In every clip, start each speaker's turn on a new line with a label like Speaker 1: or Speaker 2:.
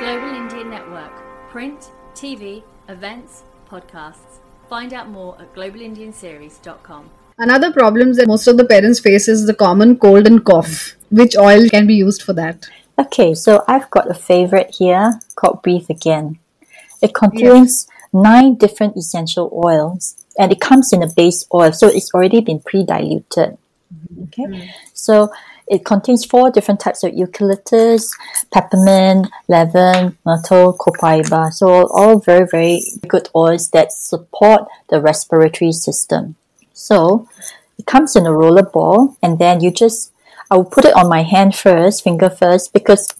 Speaker 1: Global Indian Network. Print, TV, events, podcasts. Find out more at globalindianseries.com.
Speaker 2: Another problem that most of the parents face is the common cold and cough. Which oil can be used for that?
Speaker 3: Okay, so I've got a favorite here called Breathe Again. It contains nine different essential oils and it comes in a base oil, so it's already been pre diluted. Okay, mm-hmm. so it contains four different types of eucalyptus, peppermint, lavender, myrtle, copaiba. So all very, very good oils that support the respiratory system. So it comes in a roller ball and then you just, I will put it on my hand first, finger first, because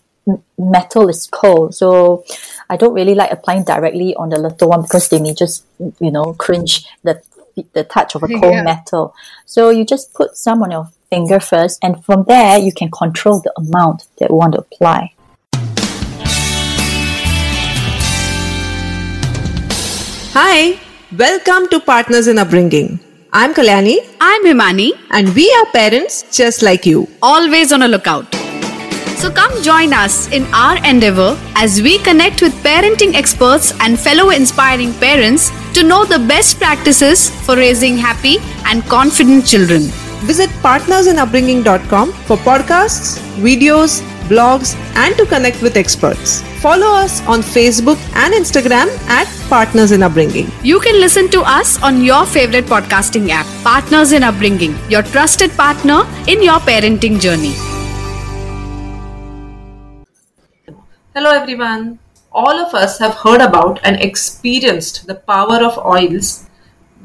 Speaker 3: metal is cold. So I don't really like applying directly on the little one because they may just, you know, cringe the the touch of a cold
Speaker 2: Yeah.
Speaker 3: metal. So you just put some on your finger first, and from there you can control the amount that you want to apply.
Speaker 4: Hi, welcome to Partners in Upbringing. I'm Kalyani
Speaker 5: I'm Himani,
Speaker 4: and we are parents just like you.
Speaker 5: always on a lookout. So come join us in our endeavor as we connect with parenting experts and fellow inspiring parents to know the best practices for raising happy and confident children.
Speaker 4: Visit partnersinupbringing.com for podcasts, videos, blogs, and to connect with experts. Follow us on Facebook and Instagram at Partners in Upbringing.
Speaker 5: You can listen to us on your favorite podcasting app, Partners in Upbringing, your trusted partner in your parenting journey.
Speaker 6: Hello everyone. All of us have heard about and experienced the power of oils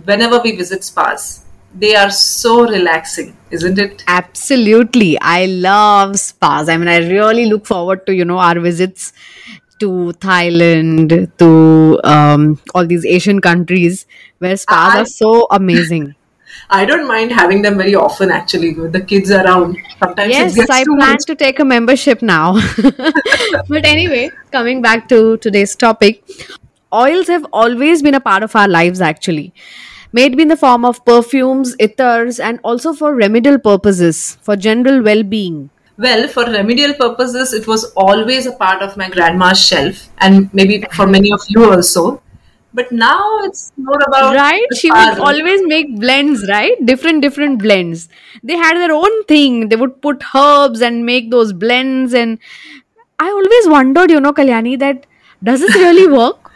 Speaker 6: whenever we visit spas. They are so relaxing, isn't it?
Speaker 5: Absolutely. I love spas. I mean, I really look forward to, you know, our visits to Thailand, to um, all these Asian countries where spas
Speaker 6: I-
Speaker 5: are so amazing.
Speaker 6: I don't mind having them very often actually with the kids around. Sometimes
Speaker 5: yes, I plan
Speaker 6: much.
Speaker 5: to take a membership now. but anyway, coming back to today's topic, oils have always been a part of our lives actually. Maybe in the form of perfumes, ethers, and also for remedial purposes, for general well being.
Speaker 6: Well, for remedial purposes, it was always a part of my grandma's shelf, and maybe for many of you also. But now it's more about
Speaker 5: right? she would always make blends right? Different different blends. They had their own thing. They would put herbs and make those blends and i always wondered you know kalyani that does this really work?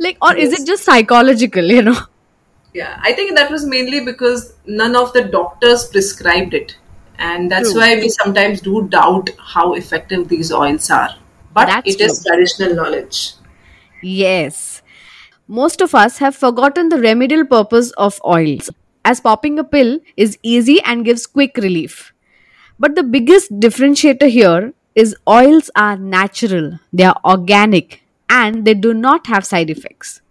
Speaker 5: Like or is it just psychological you know
Speaker 6: Yeah, I think that was mainly because none of the doctors prescribed it. And that's
Speaker 5: True.
Speaker 6: why we sometimes do doubt how effective these oils are. But
Speaker 5: That's
Speaker 6: it is
Speaker 5: true.
Speaker 6: traditional knowledge.
Speaker 5: Yes. Most of us have forgotten the remedial purpose of oils, as popping a pill is easy and gives quick relief. But the biggest differentiator here is oils are natural, they are organic, and they do not have side effects.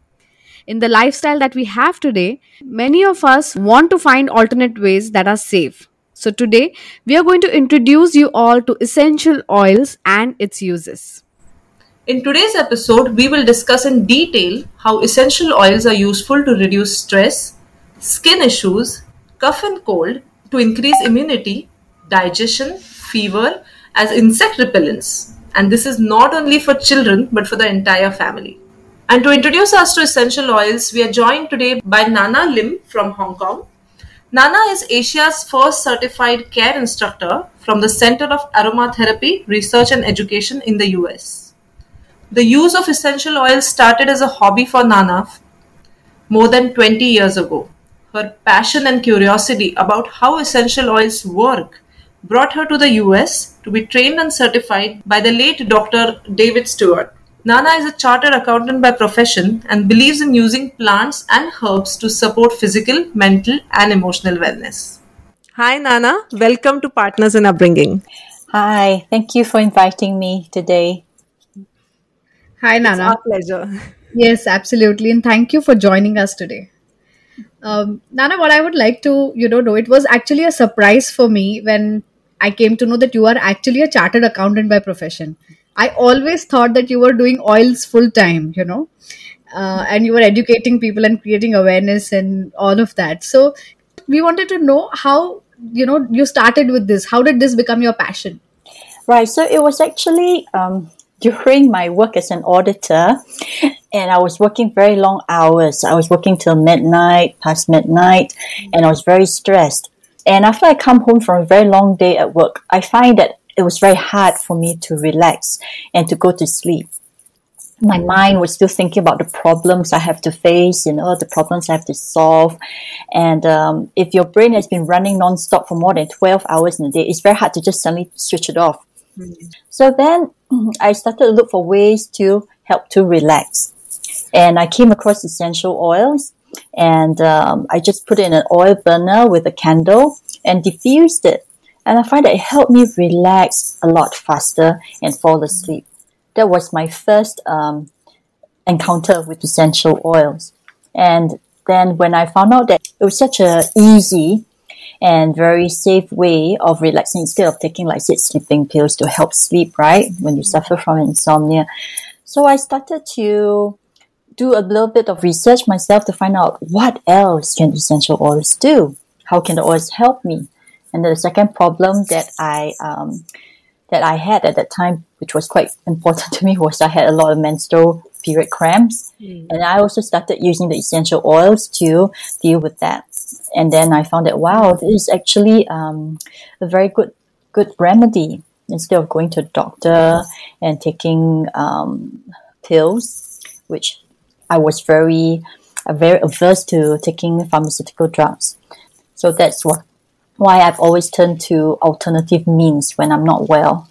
Speaker 5: In the lifestyle that we have today, many of us want to find alternate ways that are safe. So, today we are going to introduce you all to essential oils and its uses.
Speaker 6: In today's episode, we will discuss in detail how essential oils are useful to reduce stress, skin issues, cough and cold, to increase immunity, digestion, fever, as insect repellents. And this is not only for children but for the entire family. And to introduce us to essential oils, we are joined today by Nana Lim from Hong Kong. Nana is Asia's first certified care instructor from the Center of Aromatherapy Research and Education in the US. The use of essential oils started as a hobby for Nana more than 20 years ago. Her passion and curiosity about how essential oils work brought her to the US to be trained and certified by the late Dr. David Stewart. Nana is a chartered accountant by profession and believes in using plants and herbs to support physical, mental, and emotional wellness.
Speaker 4: Hi, Nana. Welcome to Partners in Upbringing.
Speaker 3: Hi, thank you for inviting me today.
Speaker 2: Hi,
Speaker 4: It's
Speaker 2: Nana.
Speaker 4: our pleasure.
Speaker 2: Yes, absolutely. And thank you for joining us today. Um, Nana, what I would like to, you know, know, it was actually a surprise for me when I came to know that you are actually a chartered accountant by profession. I always thought that you were doing oils full time, you know, uh, and you were educating people and creating awareness and all of that. So we wanted to know how, you know, you started with this. How did this become your passion?
Speaker 3: Right, so it was actually um, during my work as an auditor, and I was working very long hours. I was working till midnight, past midnight, and I was very stressed. And after I come home from a very long day at work, I find that it was very hard for me to relax and to go to sleep. My mind was still thinking about the problems I have to face, you know, the problems I have to solve. And um, if your brain has been running nonstop for more than 12 hours in a day, it's very hard to just suddenly switch it off. So then I started to look for ways to help to relax. And I came across essential oils and um, I just put it in an oil burner with a candle and diffused it. And I find that it helped me relax a lot faster and fall asleep. That was my first um, encounter with essential oils. And then when I found out that it was such a easy and very safe way of relaxing instead of taking like say sleeping pills to help sleep, right? When you suffer from insomnia. So I started to do a little bit of research myself to find out what else can essential oils do? How can the oils help me? And the second problem that I um, that I had at that time, which was quite important to me, was I had a lot of menstrual period cramps, and I also started using the essential oils to deal with that. And then I found that wow, this is actually um, a very good good remedy instead of going to a doctor and taking um, pills, which I was very very averse to taking pharmaceutical drugs. So that's what why I've always turned to alternative means when I'm not well.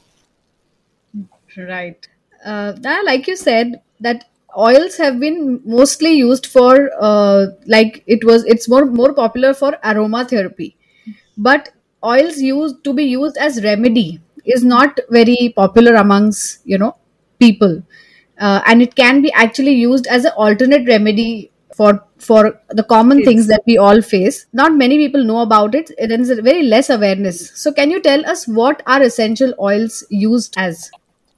Speaker 2: Right. Uh, like you said, that oils have been mostly used for uh, like it was it's more more popular for aromatherapy but oils used to be used as remedy is not very popular amongst you know people uh, and it can be actually used as an alternate remedy for for the common things that we all face. Not many people know about it. There is a very less awareness. So can you tell us what are essential oils used as?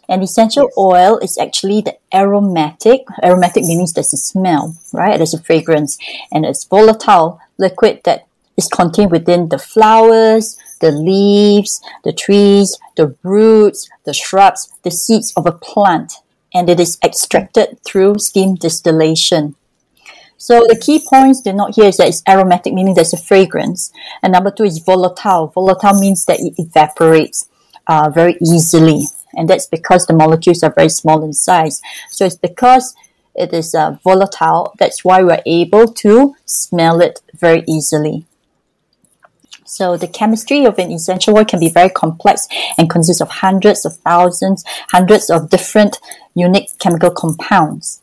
Speaker 3: An essential oil is actually the aromatic. Aromatic means there's a smell, right? There's a fragrance, and it's volatile liquid that is contained within the flowers, the leaves, the trees, the roots, the shrubs, the seeds of a plant, and it is extracted through steam distillation. So the key points to note here is that it's aromatic, meaning there's a fragrance, and number two is volatile. Volatile means that it evaporates uh, very easily, and that's because the molecules are very small in size. So it's because it is uh, volatile that's why we're able to smell it very easily. So the chemistry of an essential oil can be very complex and consists of hundreds of thousands, hundreds of different unique chemical compounds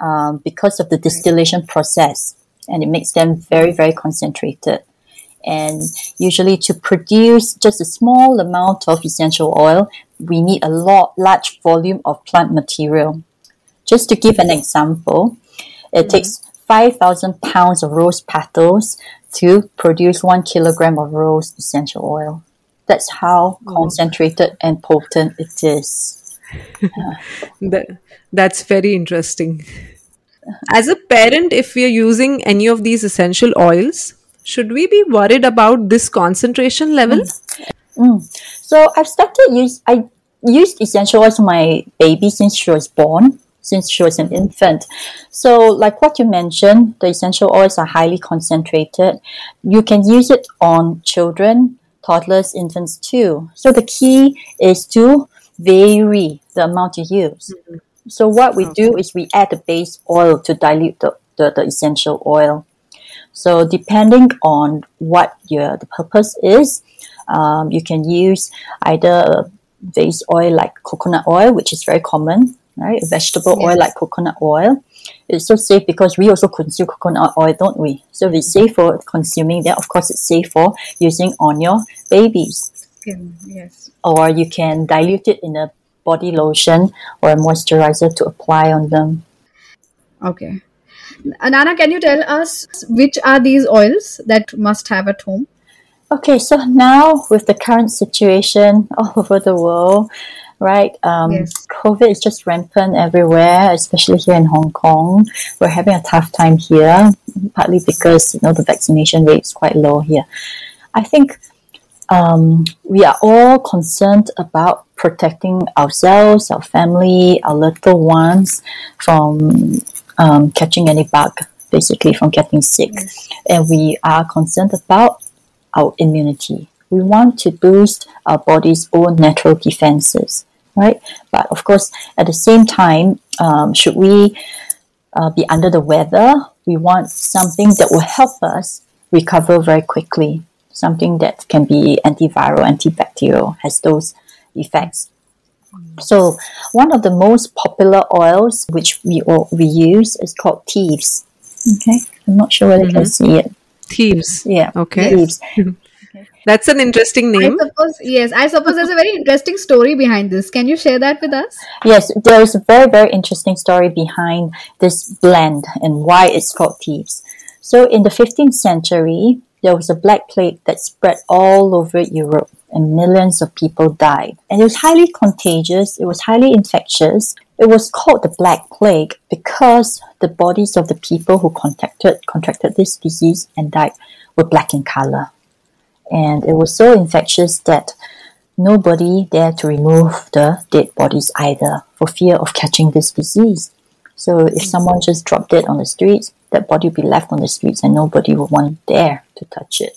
Speaker 3: um, because of the distillation process, and it makes them very, very concentrated. And usually, to produce just a small amount of essential oil, we need a lot, large volume of plant material. Just to give an example, it takes 5,000 pounds of rose petals to produce one kilogram of rose essential oil. That's how concentrated and potent it is.
Speaker 4: That, that's very interesting. As a parent, if we are using any of these essential oils, should we be worried about this concentration level? Mm. Mm.
Speaker 3: So I've started use I used essential oils on my baby since she was born, since she was an infant. So like what you mentioned, the essential oils are highly concentrated. You can use it on children, toddlers, infants too. So the key is to vary the amount you use. Mm-hmm. So what we do is we add the base oil to dilute the, the, the essential oil. So depending on what your the purpose is, um, you can use either a base oil like coconut oil, which is very common, right? Vegetable oil like coconut oil. It's so safe because we also consume coconut oil, don't we? So if it's safe for consuming that, of course it's safe for using on your babies.
Speaker 2: Skin, yes
Speaker 3: Or you can dilute it in a body lotion or a moisturizer to apply on them.
Speaker 2: okay anana can you tell us which are these oils that must have at home
Speaker 3: Okay, so now with the current situation all over the world, right? Um,
Speaker 2: Yes.
Speaker 3: COVID is just rampant everywhere, especially here in Hong Kong. We're having a tough time here, partly because you know the vaccination rate is quite low here. I think um, we are all concerned about protecting ourselves, our family, our little ones from um, catching any bug, basically from getting sick. And we are concerned about our immunity. We want to boost our body's own natural defenses, right? But of course, at the same time, um, should we uh, be under the weather, we want something that will help us recover very quickly. Something that can be antiviral, antibacterial, has those effects. So, one of the most popular oils which we all, we use is called Thieves. Okay, I'm not sure whether you can mm-hmm. see it.
Speaker 4: Thieves.
Speaker 3: Yeah,
Speaker 4: Okay.
Speaker 3: Thieves.
Speaker 4: That's an interesting name.
Speaker 2: I
Speaker 4: name.
Speaker 2: suppose yes. I suppose there's a very interesting story behind this. Can you share that with us?
Speaker 3: Yes, there is a very, very interesting story behind this blend and why it's called thieves. So, in the 15th century, there was a black plague that spread all over Europe and millions of people died. And it was highly contagious, it was highly infectious. It was called the Black Plague because the bodies of the people who contracted, contracted this disease and died were black in color. And it was so infectious that nobody dared to remove the dead bodies either for fear of catching this disease. So if someone just dropped it on the streets, that body would be left on the streets and nobody would want dare to touch it.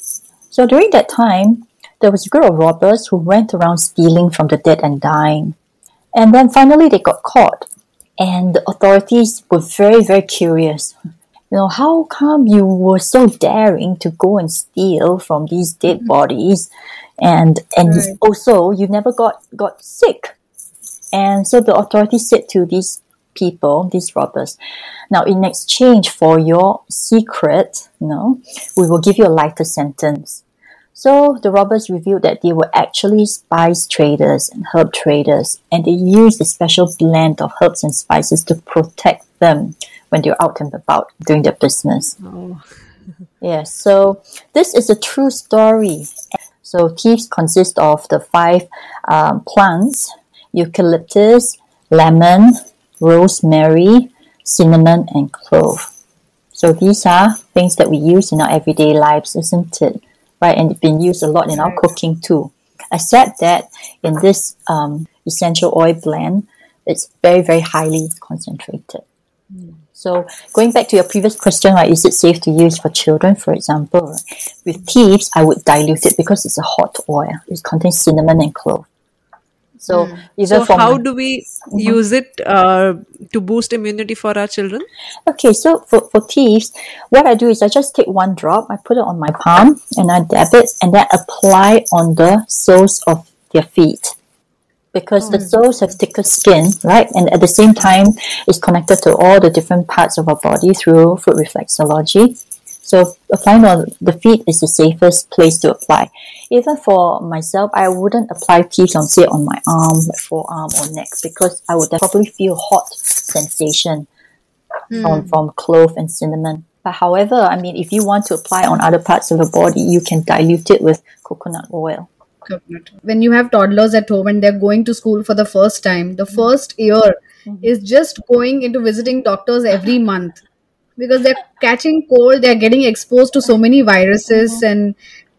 Speaker 3: So during that time, there was a group of robbers who went around stealing from the dead and dying. And then finally they got caught. And the authorities were very, very curious. You know, how come you were so daring to go and steal from these dead mm-hmm. bodies? And and
Speaker 2: Right.
Speaker 3: also you never got, got sick. And so the authorities said to these people, these robbers, now in exchange for your secret, you know, we will give you a lighter sentence. So the robbers revealed that they were actually spice traders and herb traders, and they used a special blend of herbs and spices to protect them when they're out and about doing their business. Yes, so this is a true story. So thieves consist of the five um, plants: eucalyptus, lemon, rosemary, cinnamon, and clove. So these are things that we use in our everyday lives, isn't it? Right, and it's been used a lot in our cooking too. Except that in this um, essential oil blend, it's very, very highly concentrated. So going back to your previous question, right, is it safe to use for children, for example? With thieves, I would dilute it because it's a hot oil. It contains cinnamon and clove. So hmm. even
Speaker 4: So,
Speaker 3: for
Speaker 4: how do we mm-hmm. use it uh, to boost immunity for our children?
Speaker 3: Okay, so for, for thieves, what I do is I just take one drop, I put it on my palm, and I dab it, and then apply on the soles of their feet. Because the hmm. soles have thicker skin, right? And at the same time, it's connected to all the different parts of our body through foot reflexology. So applying on the feet is the safest place to apply. Even for myself, I wouldn't apply thieves on say on my arm, my forearm or neck because I would probably feel hot sensation hmm. from, from clove and cinnamon. But however, I mean, if you want to apply on other parts of the body, you can dilute it with coconut oil.
Speaker 2: coconut. When you have toddlers at home and they're going to school for the first time, the hmm. first year hmm. is just going into visiting doctors every month because they're catching cold, they're getting exposed to so many viruses, and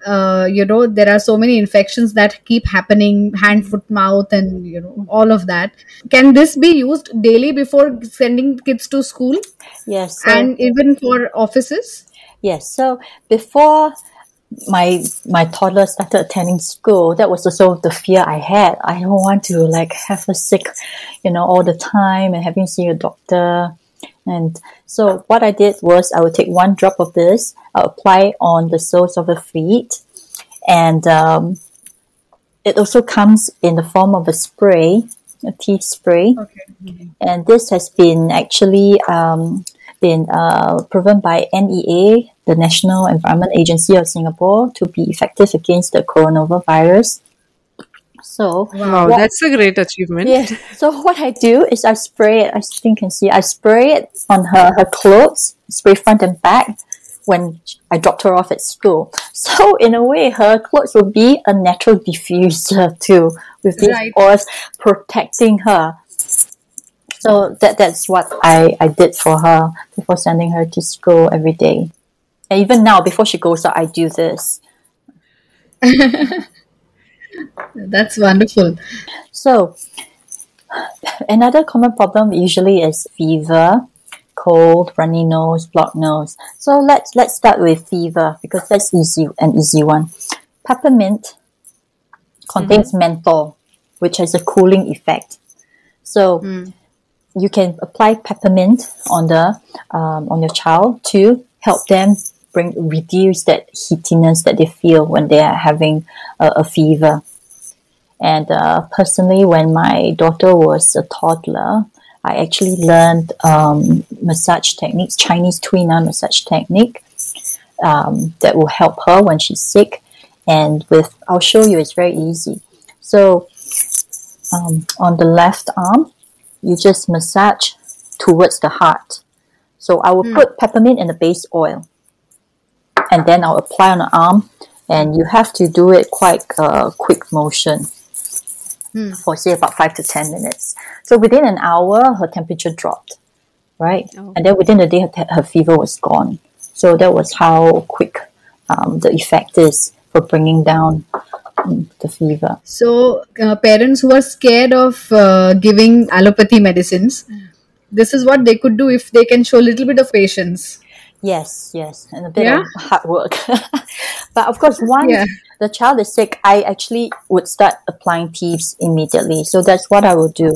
Speaker 2: uh, you know, there are so many infections that keep happening hand, foot, mouth, and you know, all of that. Can this be used daily before sending kids to school
Speaker 3: Yes. So,
Speaker 2: and even for offices?
Speaker 3: yes. So before my my toddler started attending school, that was also the fear I had. I don't want to like have a sick, you know, all the time and having to see a doctor. And so what I did was I would take one drop of this, I'll apply on the soles of the feet, and um, it also comes in the form of a spray, a Thieves spray.
Speaker 2: Okay.
Speaker 3: and this has been actually um, been uh, proven by NEA, the National Environment Agency of Singapore, to be effective against the coronavirus. So,
Speaker 4: Wow,
Speaker 3: what-
Speaker 4: that's a great achievement.
Speaker 3: Yes. So what I do is I spray it. I think you can see. I spray it on her her clothes, spray front and back. When I dropped her off at school, so in a way, her clothes will be a natural diffuser too, with these
Speaker 2: Right.
Speaker 3: oils protecting her. So that that's what I I did for her before sending her to school every day. And even now, before she goes out, I do this.
Speaker 2: That's wonderful.
Speaker 3: So, another common problem usually is fever, cold, runny nose, blocked nose. So let's let's start with fever because that's easy an easy one. Peppermint contains menthol, which has a cooling effect. So you can apply peppermint on the um, on your child to help them bring reduce that heatiness that they feel when they are having a, a fever. And uh, personally, when my daughter was a toddler, I actually learned um, massage techniques, Chinese Tuina massage technique, um, that will help her when she's sick. And with, I'll show you, it's very easy. So, um, on the left arm, you just massage towards the heart. So I will put peppermint and the base oil, and then I'll apply on the arm. And you have to do it quite uh, quick motion for say about five to ten minutes. So within an hour, her temperature dropped, right? And then within the day, her, te- her fever was gone. So that was how quick um, the effect is for bringing down um, the fever.
Speaker 2: So, uh, parents who are scared of uh, giving allopathy medicines, this is what they could do if they can show a little bit of patience.
Speaker 3: Yes, yes, and a bit
Speaker 2: Yeah?
Speaker 3: of hard work. but of course, once
Speaker 2: Yeah.
Speaker 3: the child is sick, I actually would start applying Thieves immediately. So that's what I will do,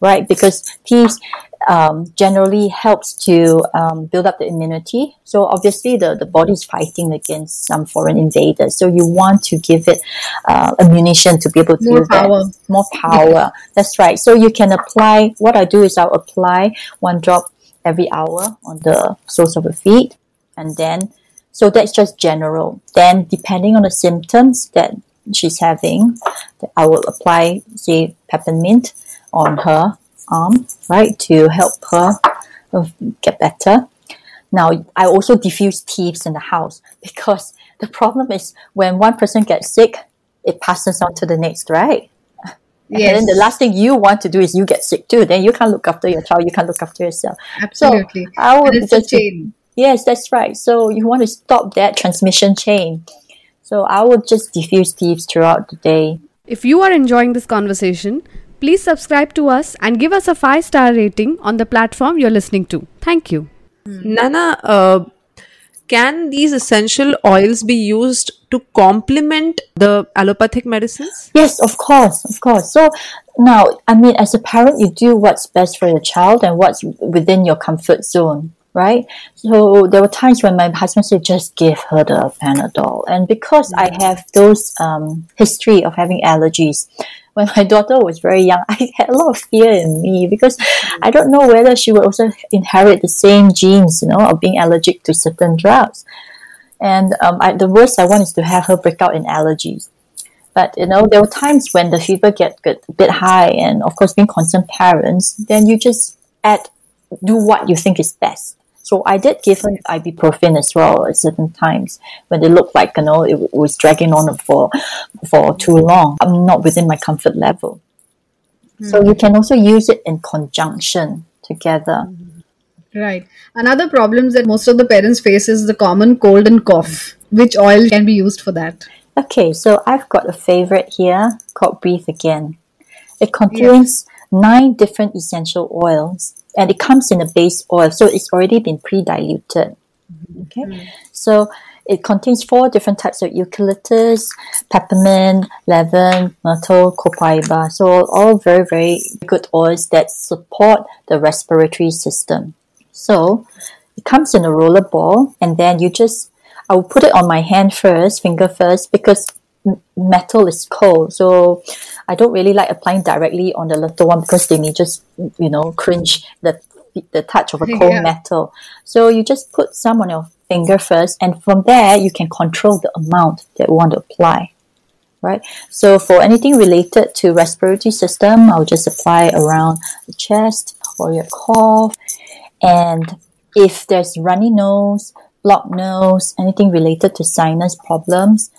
Speaker 3: right? Because Thieves um, generally helps to um, build up the immunity. So obviously, the, the body is fighting against some foreign invaders. So you want to give it uh, ammunition to be able to
Speaker 2: More
Speaker 3: do that.
Speaker 2: power.
Speaker 3: More power. That's right. So you can apply. What I do is I'll apply one drop every hour on the soles of the feet, and then so that's just general. Then depending on the symptoms that she's having, I will apply say peppermint on her arm, right, to help her uh, get better. Now I also diffuse Thieves in the house because the problem is when one person gets sick, it passes on to the next, right? And then the last thing you want to do is you get sick too. Then you can't look after your child. You can't look after yourself.
Speaker 2: Absolutely.
Speaker 3: So I would
Speaker 2: And it's a
Speaker 3: just
Speaker 2: chain.
Speaker 3: Yes, that's right. So you want to stop that transmission chain. So I would just diffuse Thieves throughout the day.
Speaker 5: If you are enjoying this conversation, please subscribe to us and give us a 5 star rating on the platform you're listening to. Thank you.
Speaker 4: Nana, uh, can these essential oils be used to complement the allopathic medicines?
Speaker 3: Yes, of course, of course. So now, I mean, as a parent, you do what's best for your child and what's within your comfort zone, right? So there were times when my husband said, just give her the Panadol. And because I have those um, history of having allergies, when my daughter was very young, I had a lot of fear in me because I don't know whether she would also inherit the same genes, you know, of being allergic to certain drugs. And um, I, the worst I want is to have her break out in allergies. But you know, there were times when the fever get, get a bit high, and of course, being concerned parents, then you just add, do what you think is best. So I did give her ibuprofen as well at certain times when they looked like you know it, was dragging on for for too long. I'm not within my comfort level. Hmm. So you can also use it in conjunction together. Hmm.
Speaker 2: Right. Another problems that most of the parents face is the common cold and cough. Which oil can be used for that?
Speaker 3: Okay, so I've got a favorite here called Breathe Again. It contains nine different essential oils and it comes in a base oil, so it's already been pre diluted. Okay, mm. so it contains four different types of eucalyptus, peppermint, lavender, myrtle, copaiba. So all very, very good oils that support the respiratory system. So it comes in a roller ball, and then you just I will put it on my hand first, finger first, because m- metal is cold. So I don't really like applying directly on the little one because they may just you know cringe the the touch of a cold
Speaker 2: Yeah.
Speaker 3: metal. So you just put some on your finger first, and from there you can control the amount that you want to apply. Right. So for anything related to respiratory system, I'll just apply around the chest or your cough. And if there's runny nose, blocked nose, anything related to sinus problems,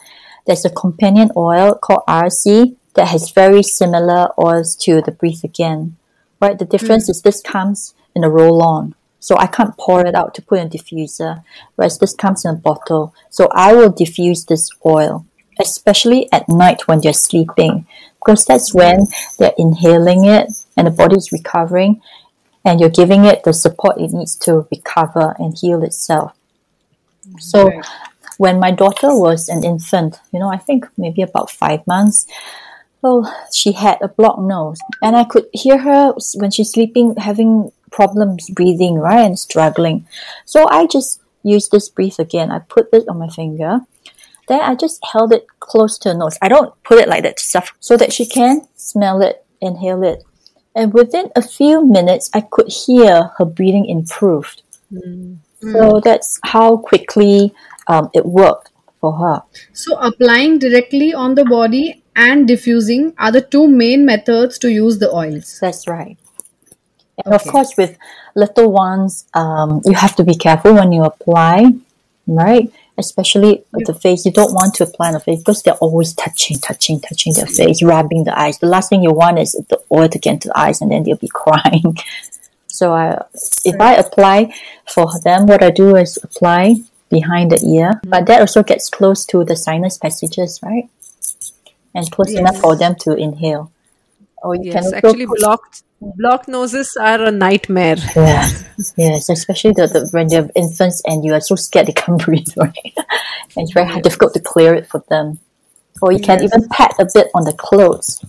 Speaker 3: there's a companion oil called RC that has very similar oils to the Breathe Again. Right? The difference mm. is this comes in a roll on. So I can't pour it out to put in a diffuser, whereas this comes in a bottle. So I will diffuse this oil especially at night when they're sleeping, because that's when they're inhaling it and the body is recovering, and you're giving it the support it needs to recover and heal itself. So, when my daughter was an infant, you know, I think maybe about five months, well, she had a blocked nose, and I could hear her when she's sleeping having problems breathing, right, and struggling. So I just used this breathe again. I put this on my finger, then I just held it close to her nose. I don't put it like that to suffocate, so that she can smell it, inhale it. And within a few minutes, I could hear her breathing improved. So that's how quickly um, it worked for her.
Speaker 2: So applying directly on the body and diffusing are the two main methods to use the oils.
Speaker 3: That's right. And of course, with little ones, um, you have to be careful when you apply, right? Especially with the face, you don't want to apply on the face because they're always touching, touching, touching their face, rubbing the eyes. The last thing you want is the oil to get into the eyes, and then they'll be crying. So I, if I apply for them, what I do is apply behind the ear, but that also gets close to the sinus passages, right? And close enough for them to inhale. Or you can
Speaker 4: Yes,
Speaker 3: also
Speaker 4: actually,
Speaker 3: put-
Speaker 4: blocked blocked noses are a nightmare.
Speaker 3: yeah, yes, especially the, the when they're infants and you are so scared they can't breathe, right? and it's very hard, difficult to clear it for them. Or you can even pat a bit on the clothes,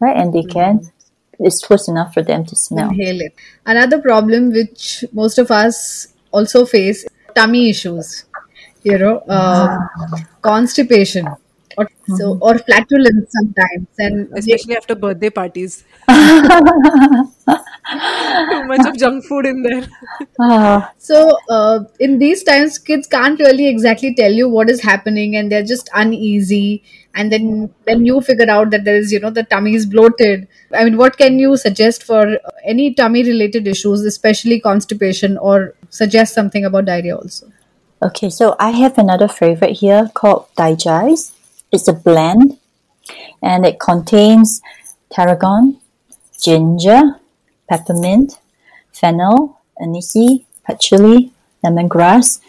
Speaker 3: right? And they can. It's close enough for them to smell.
Speaker 2: Inhale it. Another problem which most of us also face tummy issues. You know, um, constipation or so or flatulence sometimes and
Speaker 4: especially after birthday parties. Too much of junk food in there.
Speaker 3: Ah,
Speaker 2: So, uh, in these times, kids can't really exactly tell you what is happening, and they're just uneasy. And then, then you figure out that there is, you know, the tummy is bloated. I mean, what can you suggest for any tummy-related issues, especially constipation, or suggest something about diarrhea also?
Speaker 3: Okay, so I have another favorite here called Digest. It's a blend and it contains tarragon, ginger, peppermint, fennel, anise, patchouli, lemongrass,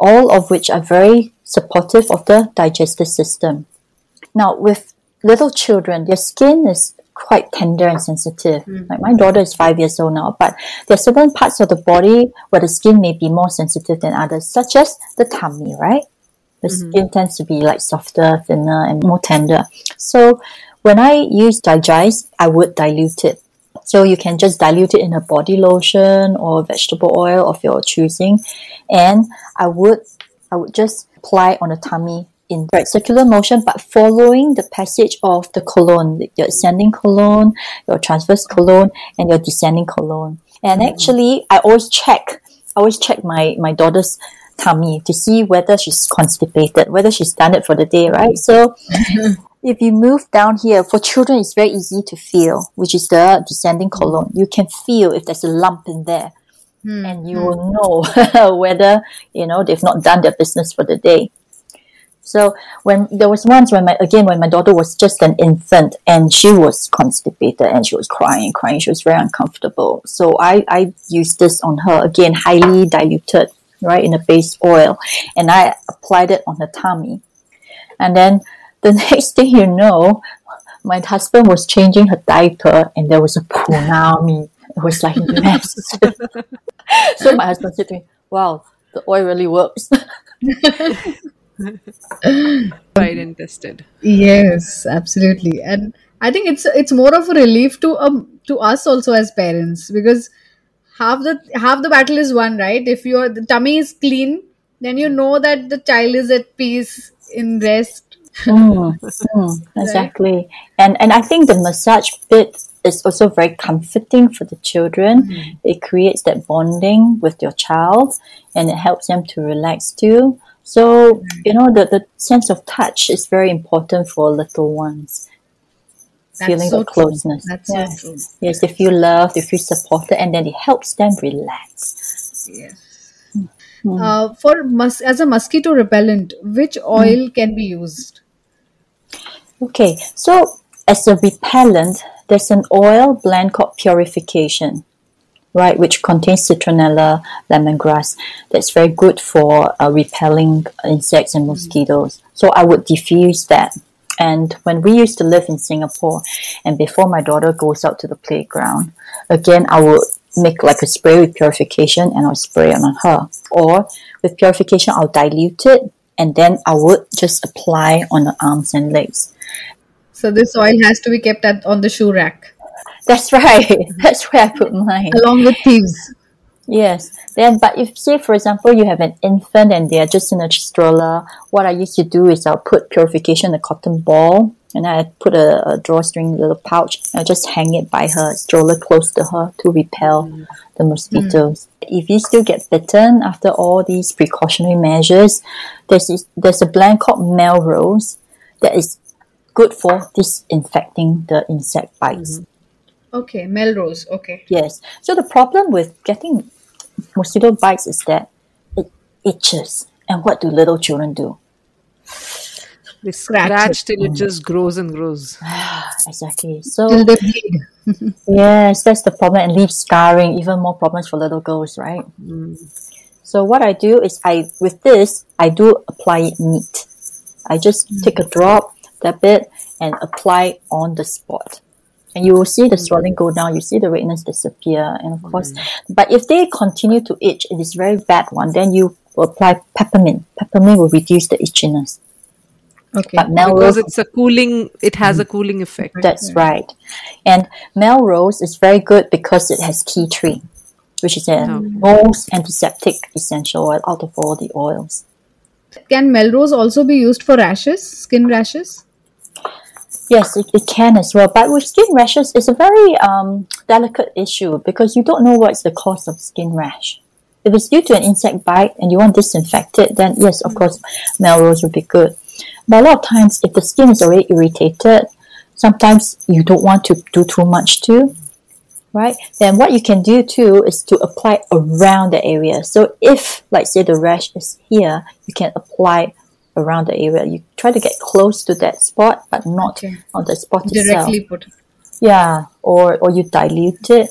Speaker 3: all of which are very supportive of the digestive system. Now, with little children, their skin is quite tender and sensitive. Hmm. Like my daughter is five years old now, but there are certain parts of the body where the skin may be more sensitive than others, such as the tummy, right? The mm-hmm. skin tends to be like softer, thinner, and more tender. So when I use Digest, I would dilute it. So you can just dilute it in a body lotion or vegetable oil of your choosing, and I would I would just apply on the tummy in right circular motion, but following the passage of the colon, your ascending colon, your transverse colon, and your descending colon. And mm-hmm. actually, I always check. I always check my my daughter's tummy to see whether she's constipated, whether she's done it for the day, right? So mm-hmm. if you move down here, for children, it's very easy to feel, which is the descending colon. You can feel if there's a lump in there, hmm. and you will know whether you know they've not done their business for the day. So when there was once when my again when my daughter was just an infant and she was constipated and she was crying, crying, she was very uncomfortable. So I I used this on her again, highly diluted, right, in a base oil, and I applied it on her tummy. And then the next thing you know, my husband was changing her diaper and there was a punami. It was like massive. so my husband said to me, Wow, the oil really works.
Speaker 4: Tried and tested.
Speaker 2: Yes, absolutely. And I think it's it's more of a relief to um to us also as parents because half the half the battle is won, right? If your tummy is clean, then you know that the child is at peace in rest.
Speaker 3: Mm, mm, exactly. And and I think the massage bit is also very comforting for the children. It creates that bonding with your child and it helps them to relax too. So, you know, the, the sense of touch is very important for little ones.
Speaker 2: That's
Speaker 3: Feeling
Speaker 2: so true.
Speaker 3: closeness.
Speaker 2: That's
Speaker 3: yes.
Speaker 2: so true.
Speaker 3: Yes, they feel loved, they feel supported, and then it helps them relax.
Speaker 2: Yes. Uh, for mus- as a mosquito repellent, which oil can be used?
Speaker 3: Okay, so as a repellent, there's an oil blend called Purification. right, which contains citronella lemongrass. That's very good for uh, repelling insects and mosquitoes. So I would diffuse that. And when we used to live in Singapore, and before my daughter goes out to the playground, again, I would make like a spray with purification and I'll spray it on her. Or with purification, I'll dilute it and then I would just apply on the arms and legs.
Speaker 2: So this oil has to be kept at, on the shoe rack
Speaker 3: That's right. That's where I put mine.
Speaker 2: along with thieves.
Speaker 3: Yes. Then, but if say for example you have an infant and they are just in a stroller, what I used to do is I'll put purification in a cotton ball and I put a, a drawstring little pouch and I'll just hang it by her stroller close to her to repel the mosquitoes. Hmm. If you still get bitten after all these precautionary measures, there's this- there's a blend called Melrose that is good for disinfecting the insect bites. Mm-hmm.
Speaker 2: Okay, Melrose. Okay.
Speaker 3: Yes. So the problem with getting mosquito bites is that it itches. And what do little children do?
Speaker 4: They
Speaker 2: Scratch
Speaker 4: scratch till it mm. just grows and grows.
Speaker 3: Exactly.
Speaker 2: Till
Speaker 3: So
Speaker 2: they bleed.
Speaker 3: yes, that's the problem and leaves scarring, even more problems for little girls, right? Mm. So what I do is I with this I do apply it neat. I just take a drop, dab it, and apply on the spot. And you will see the swelling go down, you see the redness disappear, and of course mm. but if they continue to itch, it is very bad one, then you apply peppermint. Peppermint will reduce the itchiness.
Speaker 2: Okay.
Speaker 3: But
Speaker 4: Because it's a cooling, it has a cooling effect. Mm.
Speaker 3: That's right. And Melrose is very good because it has tea tree, which is the oh. most antiseptic essential oil out of all the oils.
Speaker 2: Can Melrose also be used for rashes, skin rashes?
Speaker 3: Yes, it, it can as well. But with skin rashes, it's a very um, delicate issue because you don't know what's the cause of skin rash. If it's due to an insect bite and you want to disinfect it, then yes, of course, Melrose would be good. But a lot of times, if the skin is already irritated, sometimes you don't want to do too much too, right? Then what you can do too is to apply around the area. So if, like, say, the rash is here, you can apply around the area. You try to get close to that spot, but not
Speaker 2: Okay.
Speaker 3: on the spot itself.
Speaker 2: Directly put.
Speaker 3: Yeah, or or you dilute it.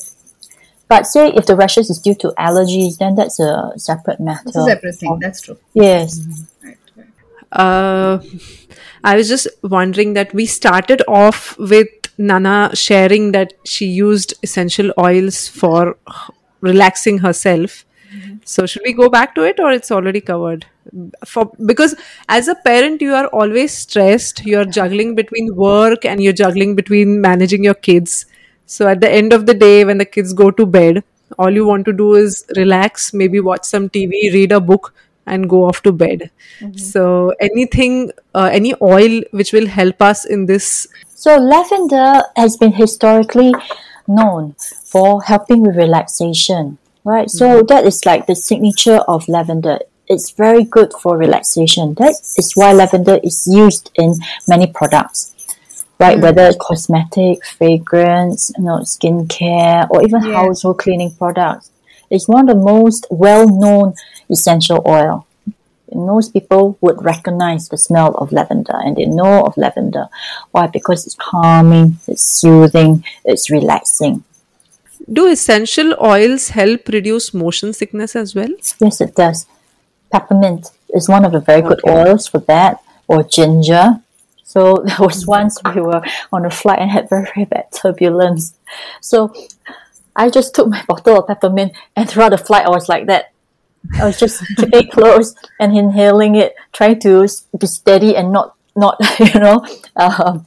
Speaker 3: But say if the rashes is due to allergies, then that's a separate matter.
Speaker 2: It's a separate thing. That's true.
Speaker 3: Yes.
Speaker 2: Right. right.
Speaker 4: Uh, I was just wondering that we started off with Nana sharing that she used essential oils for relaxing herself. So should we go back to it or it's already covered? For because as a parent you are always stressed, you're juggling between work and you're juggling between managing your kids. So at the end of the day when the kids go to bed, all you want to do is relax, maybe watch some TV, read a book and go off to bed. So anything uh, any oil which will help us in this
Speaker 3: So lavender has been historically known for helping with relaxation, right? So that is like the signature of lavender. It's very good for relaxation. That is why lavender is used in many products, right? Mm. Whether it's cosmetic, fragrance, you know, skincare, or even
Speaker 2: Yeah.
Speaker 3: household cleaning products. It's one of the most well-known essential oil. Most people would recognize the smell of lavender and they know of lavender. Why? Because it's calming, it's soothing, it's relaxing.
Speaker 4: do essential oils help reduce motion sickness as well?
Speaker 3: Yes, it does. Peppermint is one of the very good oils for that, or ginger. So there was once we were on a flight and had very, very bad turbulence. So I just took my bottle of peppermint and throughout the flight I was like that. I was just keeping it close and inhaling it, trying to be steady and not, not you know. Um,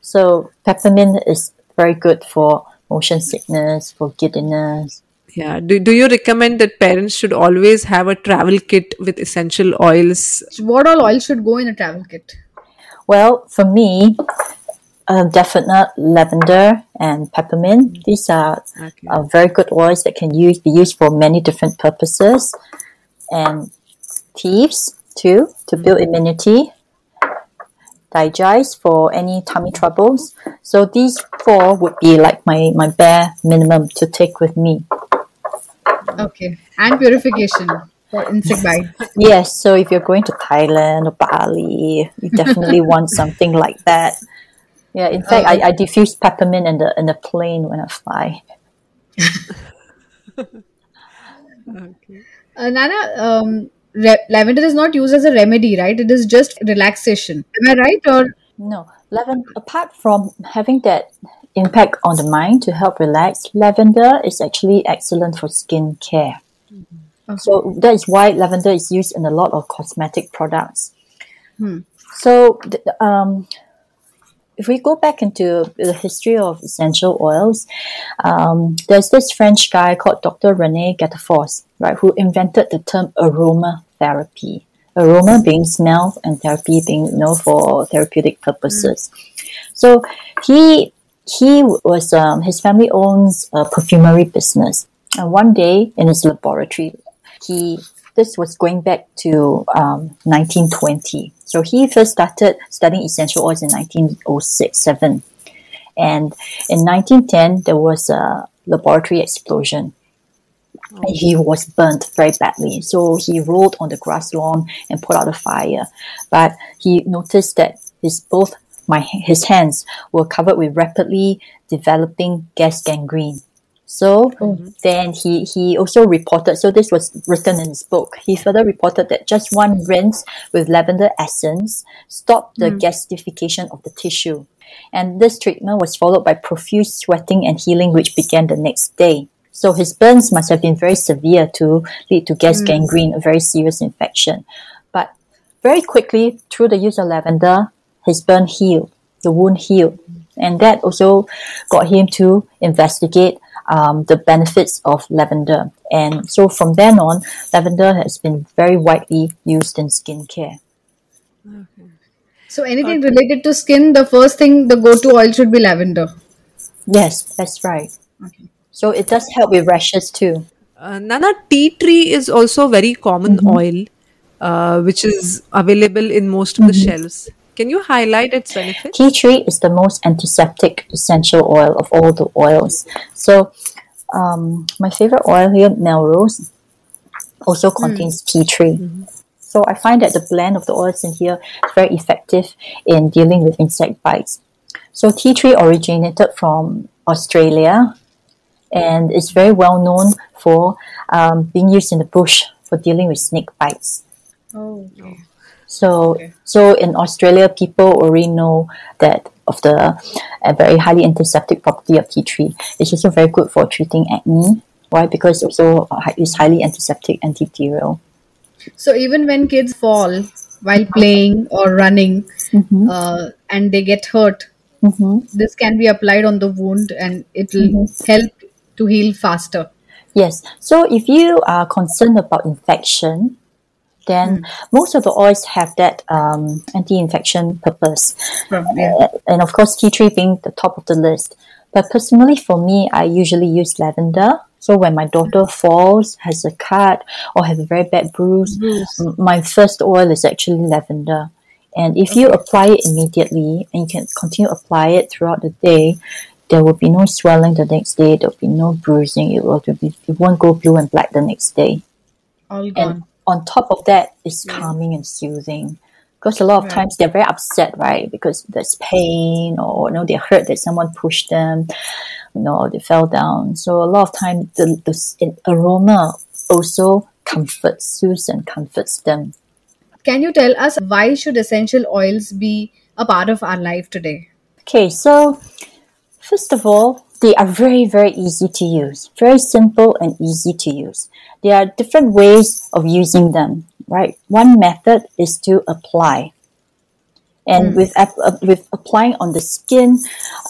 Speaker 3: so peppermint is very good for motion sickness, for giddiness.
Speaker 4: Yeah. Do, do you recommend that parents should always have a travel kit with essential oils?
Speaker 2: What all oil should go in a travel kit?
Speaker 3: Well, for me, uh, definite lavender and peppermint. These are
Speaker 4: Okay.
Speaker 3: uh, very good oils that can use be used for many different purposes, and thieves too to build immunity. Digest for any tummy troubles. So these four would be like my my bare minimum to take with me.
Speaker 2: Okay. And purification for insect bites.
Speaker 3: Yes, so if you're going to Thailand or Bali, you definitely want something like that. Yeah, in fact, I, I diffuse peppermint in the in the plane when I fly.
Speaker 4: Okay.
Speaker 2: Uh, Nana, um, re- lavender is not used as a remedy, right? It is just relaxation. Am I right? Or
Speaker 3: No, lavender, apart from having that impact on the mind to help relax, lavender is actually excellent for skin care. So that is why lavender is used in a lot of cosmetic products. So, um, if we go back into the history of essential oils, um, there's this French guy called Dr. Rene Gattefossé, right, who invented the term aromatherapy. Aroma being smell and therapy being, you know, for therapeutic purposes. So he he was um, his family owns a perfumery business, and one day in his laboratory, he this was going back to um, 1920. So he first started studying essential oils in 1906 7. And in 1910, there was a laboratory explosion. He was burnt very badly. So he rolled on the grass lawn and put out a fire. But he noticed that his both my his hands were covered with rapidly developing gas gangrene. So mm-hmm. then he, he also reported, so this was written in his book. He further reported that just one rinse with lavender essence stopped the mm. gasification of the tissue. And this treatment was followed by profuse sweating and healing, which began the next day. So his burns must have been very severe to lead to gas mm. gangrene, a very serious infection. But very quickly, through the use of lavender, his burn healed, the wound healed. And that also got him to investigate um, the benefits of lavender. And so from then on, lavender has been very widely used in skincare.
Speaker 2: so anything related to skin, the first thing, the go-to oil should be lavender.
Speaker 3: Yes, that's right. Okay. So it does help with rashes too.
Speaker 4: Uh, Nana, tea tree is also a very common oil, uh, which is available in most of the shelves. Can you highlight its benefits?
Speaker 3: Tea tree is the most antiseptic essential oil of all the oils. So, um, my favorite oil here, Melrose, also contains tea tree. So I find that the blend of the oils in here is very effective in dealing with insect bites. So tea tree originated from Australia and is very well known for um, being used in the bush for dealing with snake bites.
Speaker 2: Oh,
Speaker 3: So, so in Australia, people already know that of the uh, very highly antiseptic property of tea tree. It's also very good for treating acne. Why? Because it's also uh, it's highly antiseptic, antibacterial.
Speaker 2: So even when kids fall while playing or running, uh, and they get hurt, this can be applied on the wound, and it will help to heal faster.
Speaker 3: Yes. So if you are concerned about infection, then most of the oils have that um, anti-infection purpose.
Speaker 2: Yeah.
Speaker 3: Uh, and of course, tea tree being the top of the list. But personally, for me, I usually use lavender. So when my daughter falls, has a cut, or has a very bad bruise, m- my first oil is actually lavender. And if you apply it immediately and you can continue to apply it throughout the day, there will be no swelling the next day. There will be no bruising. It will be, it won't go blue and black the next day.
Speaker 2: All
Speaker 3: And
Speaker 2: gone.
Speaker 3: On top of that, it's calming and soothing. Because a lot of times they're very upset, right? Because there's pain or you know they're hurt that someone pushed them, you know, or they fell down. So a lot of time the the aroma also comforts, soothes and comforts them.
Speaker 2: Can you tell us why should essential oils be a part of our life today?
Speaker 3: Okay, so first of all, they are very, very easy to use. Very simple and easy to use. There are different ways of using them, right? One method is to apply. And with, uh, with applying on the skin,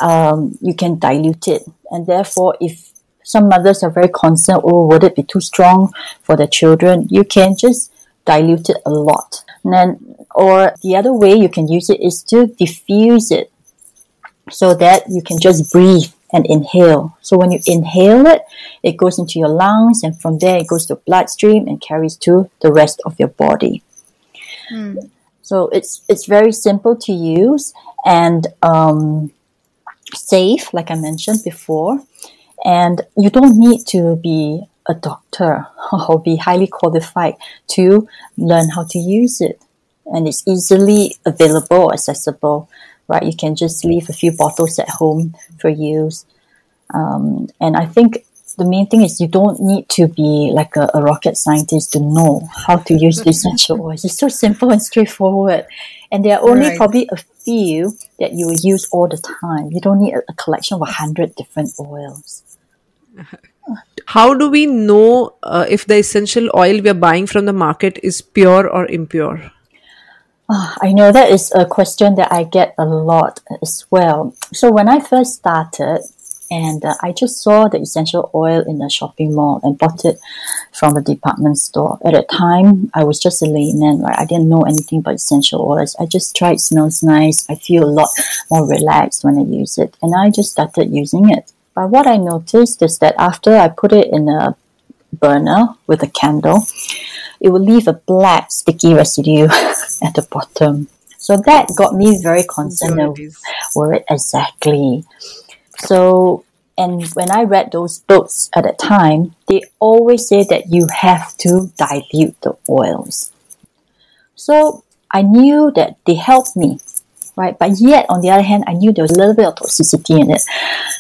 Speaker 3: um, you can dilute it. And therefore, if some mothers are very concerned, oh, would it be too strong for the children? You can just dilute it a lot. And then, or the other way you can use it is to diffuse it so that you can just breathe and inhale. So when you inhale it, it goes into your lungs, and from there it goes to bloodstream and carries to the rest of your body. So it's it's very simple to use and um, safe, like I mentioned before. And you don't need to be a doctor or be highly qualified to learn how to use it. And it's easily available, accessible, right? You can just leave a few bottles at home for use. Um, and I think the main thing is you don't need to be like a, a rocket scientist to know how to use the essential oils. It's so simple and straightforward. And there are only
Speaker 2: Right.
Speaker 3: probably a few that you will use all the time. You don't need a, a collection of a hundred different oils.
Speaker 4: How do we know uh, if the essential oil we are buying from the market is pure or impure?
Speaker 3: Ah, I know that is a question that I get a lot as well. So when I first started, and uh, I just saw the essential oil in the shopping mall and bought it from a department store. At that time, I was just a layman, right? I didn't know anything about essential oils. I just tried, it smells nice. I feel a lot more relaxed when I use it, and I just started using it. But what I noticed is that after I put it in a burner with a candle, it will leave a black sticky residue at the bottom. So that got me very concerned and worried exactly. So, and when I read those books at the time, they always say that you have to dilute the oils. So I knew that they helped me, right? But yet, on the other hand, I knew there was a little bit of toxicity in it.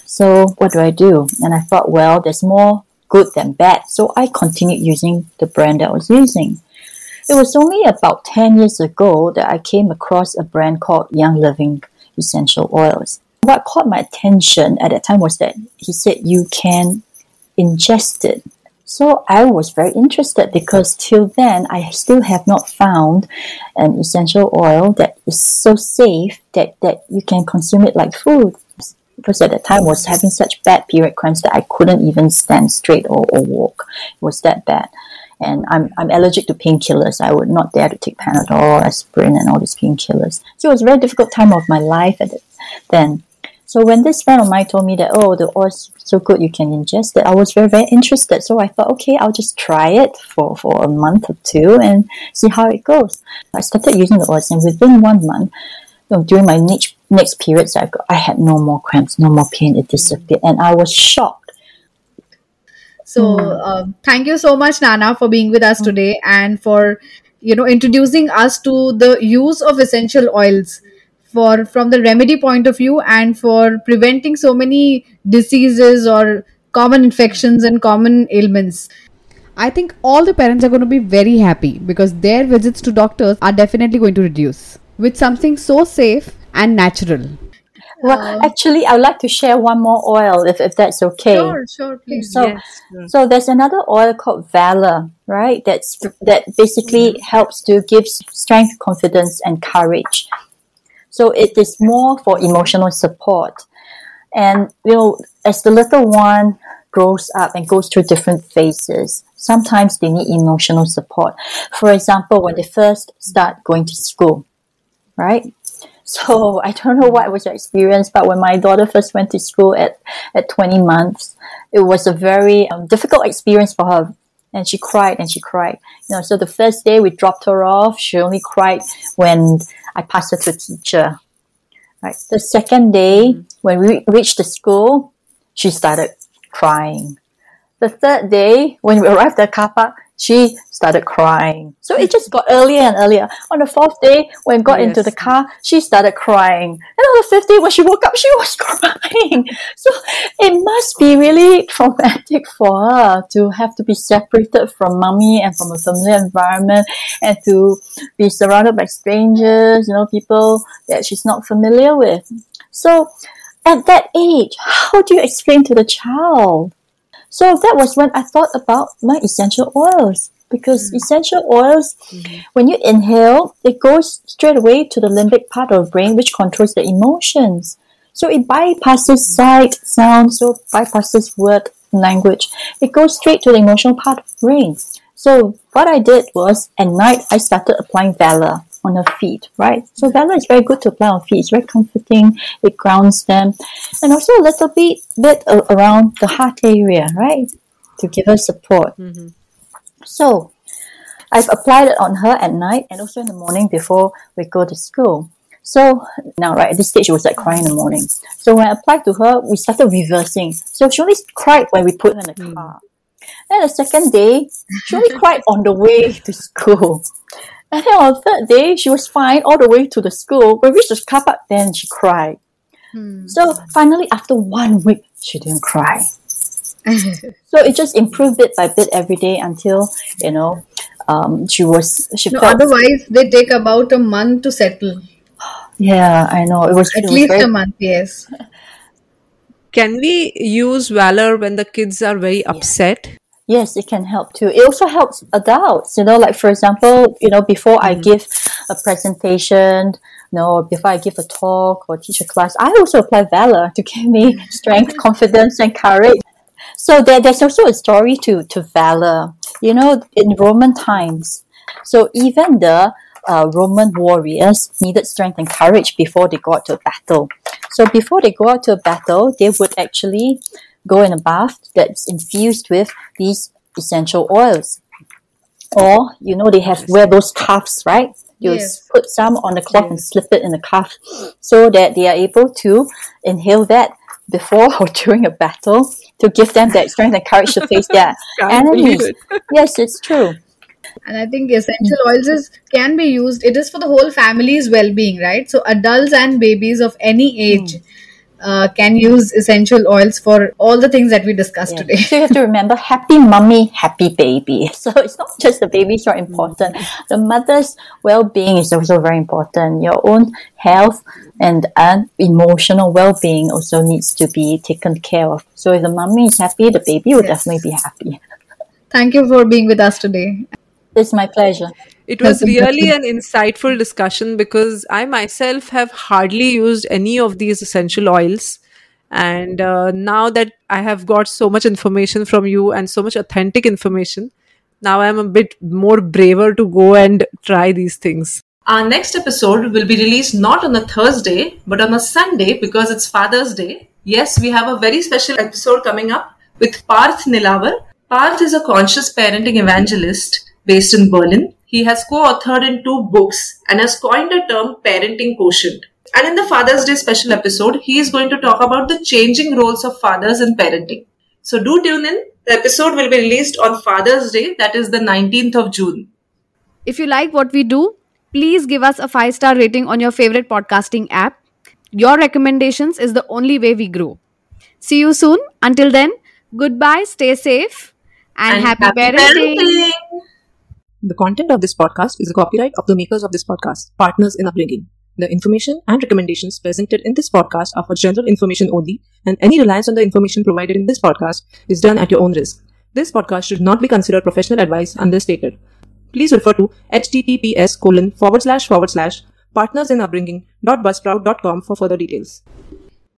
Speaker 3: So what do I do? And I thought, well, there's more good than bad. So I continued using the brand that I was using. It was only about 10 years ago that I came across a brand called Young Living Essential Oils. What caught my attention at that time was that he said you can ingest it. So I was very interested because till then I still have not found an essential oil that is so safe that, that you can consume it like food. Because at that time I was having such bad period cramps that I couldn't even stand straight or, or walk. It was that bad. And I'm, I'm allergic to painkillers. I would not dare to take Panadol, aspirin, and all these painkillers. So it was a very difficult time of my life at then. So when this friend of mine told me that, oh, the oil's so good you can ingest it, I was very, very interested. So I thought, okay, I'll just try it for, for a month or two and see how it goes. I started using the oils and within one month, during my next, next periods, I, got, I had no more cramps, no more pain. It disappeared. And I was shocked.
Speaker 2: So, um, thank you so much, Nana, for being with us today and for you know introducing us to the use of essential oils for from the remedy point of view and for preventing so many diseases or common infections and common ailments.
Speaker 5: I think all the parents are going to be very happy because their visits to doctors are definitely going to reduce with something so safe and natural.
Speaker 3: Well, oh. actually, I would like to share one more oil if, if that's okay.
Speaker 2: Sure, sure, please.
Speaker 3: So, so there's another oil called Valor, right? That's that basically mm-hmm. helps to give strength, confidence, and courage. So it is more for emotional support, and you know, as the little one grows up and goes through different phases, sometimes they need emotional support. For example, when they first start going to school, right? So I don't know what was your experience, but when my daughter first went to school at, at 20 months, it was a very um, difficult experience for her. And she cried and she cried. You know, so the first day we dropped her off, she only cried when I passed her to a teacher. Right. The second day, when we reached the school, she started crying. The third day, when we arrived at the car park, she started crying. So it just got earlier and earlier. On the fourth day, when got into the car, she started crying. And on the fifth day, when she woke up, she was crying. So it must be really traumatic for her to have to be separated from mommy and from a familiar environment and to be surrounded by strangers, you know, people that she's not familiar with. So at that age, how do you explain to the child? So that was when I thought about my essential oils. Because mm. essential oils, mm-hmm. when you inhale, it goes straight away to the limbic part of the brain, which controls the emotions. So it bypasses sight, sound, so bypasses word, language. It goes straight to the emotional part of the brain. So what I did was at night I started applying Valor on her feet, right? So mm-hmm. Valor is very good to apply on feet. It's very comforting. It grounds them, and also a little bit bit around the heart area, right, to give her support. Mm-hmm. So I've applied it on her at night and also in the morning before we go to school. So now, right at this stage, she was like crying in the morning. So when I applied to her, we started reversing. So she only cried when we put her in the hmm. car. Then the second day, she only cried on the way to school. And then on the third day, she was fine all the way to the school. When we reached the car park, then she cried. Hmm. So finally, after one week, she didn't cry. So it just improved bit by bit every day until you know um, she was she
Speaker 2: No,
Speaker 3: felt
Speaker 2: otherwise they take about a month to settle.
Speaker 3: yeah I know it was
Speaker 2: At
Speaker 3: it was
Speaker 2: least
Speaker 3: very-
Speaker 2: a month, yes.
Speaker 4: Can we use valor when the kids are very upset?
Speaker 3: Yes, it can help too. It also helps adults, you know, like for example, you know, before I give a presentation, you know, or before I give a talk or teach a class, I also apply valor to give me strength, confidence, and courage. So there, there's also a story to, to valor, you know, in Roman times. So even the uh, Roman warriors needed strength and courage before they go out to a battle. So before they go out to a battle, they would actually go in a bath that's infused with these essential oils. Or, you know, they have wear those cuffs, right? You
Speaker 2: Yes.
Speaker 3: put some on the cloth and slip it in the cuff so that they are able to inhale that before or during a battle to give them that strength and courage to face their
Speaker 4: Can't
Speaker 3: enemies. Yes, it's true.
Speaker 2: And I think essential oils is can be used. It is for the whole family's well-being, right? So adults and babies of any age hmm. Uh, can use essential oils for all the things that we discussed
Speaker 3: Yeah.
Speaker 2: today.
Speaker 3: So you have to remember happy mummy, happy baby. So it's not just the babies are important. The mother's well-being is also very important. Your own health and, and emotional well-being also needs to be taken care of. So if the mummy is happy, the baby will
Speaker 2: Yes.
Speaker 3: definitely be happy.
Speaker 2: Thank you for being with us today.
Speaker 3: It's my pleasure.
Speaker 4: It was really an insightful discussion because I myself have hardly used any of these essential oils. And uh, now that I have got so much information from you and so much authentic information, now I'm a bit more braver to go and try these things.
Speaker 6: Our next episode will be released not on a Thursday, but on a Sunday because it's Father's Day. Yes, we have a very special episode coming up with Parth Nilavar. Parth is a conscious parenting evangelist based in Berlin. He has co-authored in two books and has coined a term parenting quotient. And in the Father's Day special episode, he is going to talk about the changing roles of fathers in parenting. So do tune in. The episode will be released on Father's Day, that is the 19th of June.
Speaker 5: If you like what we do, please give us a 5 star rating on your favorite podcasting app. Your recommendations is the only way we grow. See you soon. Until then, goodbye, stay safe, and, happy, parenting.
Speaker 7: The content of this podcast is the copyright of the makers of this podcast, Partners in Upbringing. The information and recommendations presented in this podcast are for general information only, and any reliance on the information provided in this podcast is done at your own risk. This podcast should not be considered professional advice unless stated. Please refer to https colon forward slash forward slash partnersinupbringing.buzzsprout.com for further details.